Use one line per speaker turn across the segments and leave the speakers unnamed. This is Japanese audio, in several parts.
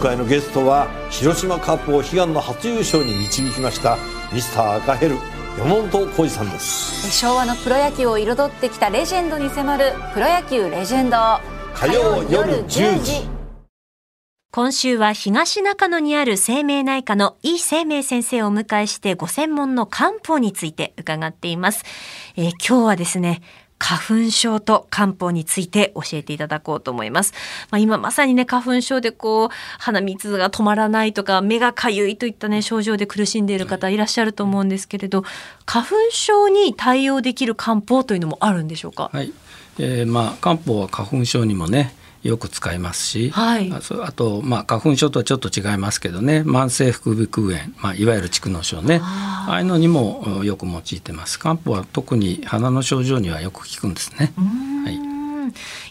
回のゲストは広島カップを悲願の初優勝に導きましたミスター赤ヘル山本浩二さんです。
昭和のプロ野球を彩ってきたレジェンドに迫る「プロ野球レジェンド」
火曜夜10時。
今週は東中野にある生命内科の井生命先生をお迎えしてご専門の漢方について伺っています。えー今日はですね、花粉症と漢方について教えていただこうと思います。まあ、今まさにね、花粉症でこう、鼻水が止まらないとか、目がかゆいといったね、症状で苦しんでいる方いらっしゃると思うんですけれど、花粉症に対応できる漢方というのもあるんでしょうか？
はい、えー、まあ漢方は花粉症にもねよく使いますし、
はい。
ああと、まあ、花粉症とはちょっと違いますけどね慢性副鼻腔炎、まあ、いわゆる蓄膿症ね。ああいうのにもうんよく用いてます。漢方は特に鼻の症状にはよく効くんですね。はい。
うん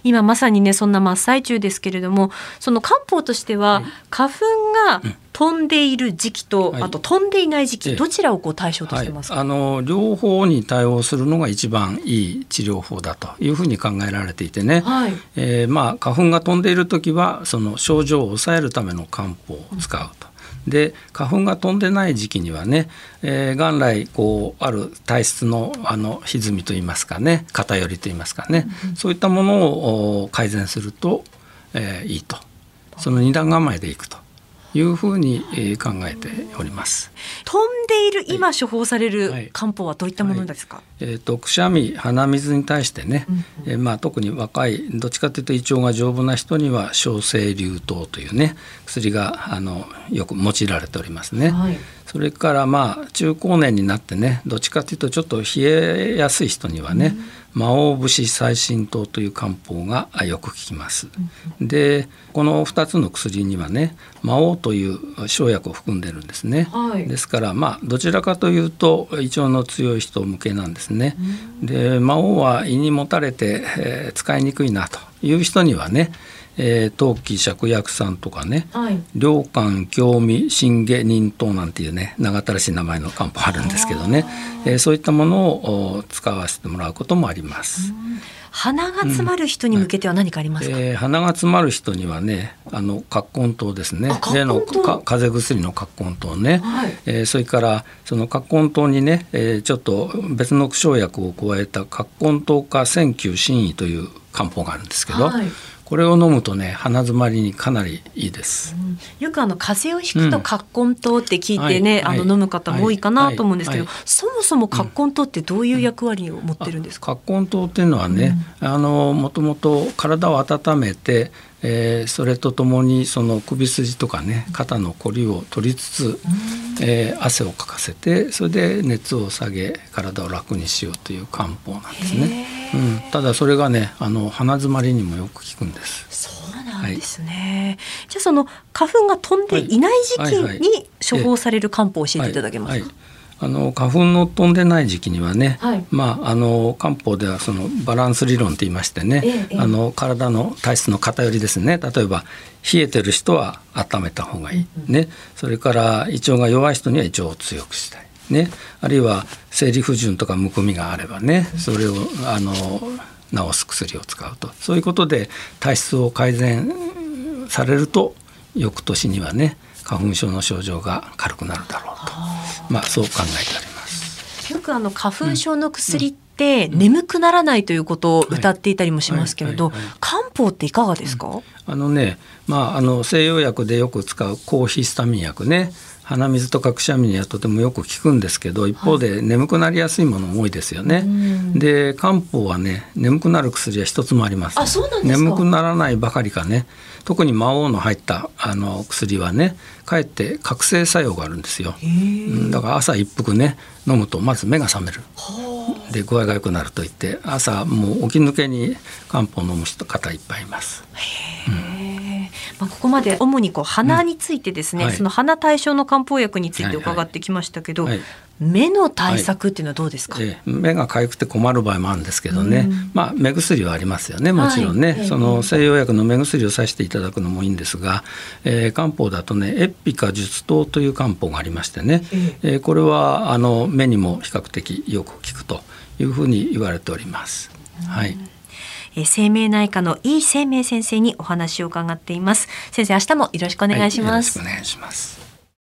今まさにねそんな真っ最中ですけれどもその漢方としては、花粉が飛んでいる時期と、
はい。
あと飛んでいない時期、
ええ。
どちらをこう対象としてますか、
はい、あの両方に対応するのが一番いい治療法だというふうに考えられていてね、
はい。
えーまあ、花粉が飛んでいる時はその症状を抑えるための漢方を使うと。で花粉が飛んでない時期にはね、えー元来こうある体質のあの歪みといいますかね偏りといいますかね、そういったものをお改善すると、えーいいと。その二段構えでいくというふうに、えー考えております。
飛んでいる今処方され
はい。
る漢方はどういったものですか、
えー、とくしゃみ鼻水に対してね、えーまあ、特に若いどっちかというと胃腸が丈夫な人には小生流湯というね薬があのよく用いられておりますね。
はい。
それからまあ中高年になってねどっちかというとちょっと冷えやすい人にはね、魔王節最新湯という漢方があよく効きます。でこの2つの薬にはね魔王という生薬を含んでるんですね。
はい
ですからまあどちらかというと胃腸の強い人向けなんですね。で魔王は胃にもたれて、えー使いにくいなという人にはね、えー陶器芍薬散とかね、
はい。
良寛興味信下忍湯なんていうね長ったらしい名前の漢方あるんですけどね、えーそういったものをお使わせてもらうこともあります。
鼻が詰まる人に向けては何かありますか、
えー鼻が詰まる人にはねあの葛根湯ですね。例のか風邪薬の葛根湯ね、
はい。
えーそれからその葛根湯にね、えーちょっと別の生薬を加えた葛根湯か千球真意という漢方があるんですけど、
はい
これを飲むとね鼻詰まりにかなりいいです。
よくあの風邪をひくと葛根湯って聞いてね、あの飲む方も多いかなと思うんですけど、
はいはい
そもそも葛根湯ってどういう役割を持ってるんですか、
葛根湯っていうのはね、あのもともと体を温めて、えーそれとともにその首筋とかね肩のこりを取りつつ、えー汗をかかせてそれで熱を下げ体を楽にしようという漢方なんですね。うん、ただそれがねあの鼻詰まりにもよく効くんです。
そうなんですね、じゃあその花粉が飛んでいない時
はい。はいはい。
期に処方される漢方を教えていただけますか、
はい。はい。あの花粉の飛んでない時期にはね、
はい。
まああの漢方ではそのバランス理論と言いましてね、
ええええ。
あの体の体質の偏りですね。例えば冷えてる人は温めた方がいい、ね。それから胃腸が弱い人には胃腸を強くしたいね。あるいは生理不順とかむくみがあればねそれをあの治す薬を使うと。そういうことで体質を改善されると翌年にはね花粉症の症状が軽くなるだろうと。まあそう考えております。
よくあの花粉症の薬って眠くならないということを歌っていたりもしますけれど、漢方っていかがですか、
あのね、まあ、あの西洋薬でよく使う抗ヒスタミン薬ね鼻水とかくしゃみにはとてもよく効くんですけど一方で眠くなりやすいものも多いですよね。で漢方はね眠くなる薬は一つもありません。
あそうなんですか？
眠くならないばかりかね。特に魔王の入ったあの薬はねかえって覚醒作用があるんですよ。うんだから朝一服ね飲むとまず目が覚める。で具合が良くなると言って朝もう起き抜けに漢方を飲む人方いっぱいいます。
まあ、ここまで主にこう鼻についてですね、
はい。
その鼻対象の漢方薬について伺ってきましたけど、
はい。
目の対策っていうのはどうですか、
ええ。目が痒くて困る場合もあるんですけどね、まあ目薬はありますよね。もちろんね、
はい
その西洋薬の目薬をさしていただくのもいいんですが、えー漢方だとねエッピカ術湯という漢方がありましてね、えーこれはあの目にも比較的よく効くというふうに言われております。はい
えー、生命内科の井生命先生にお話を伺っています。先生明日もよろしくお願いします、
はい、よろしくお願いします。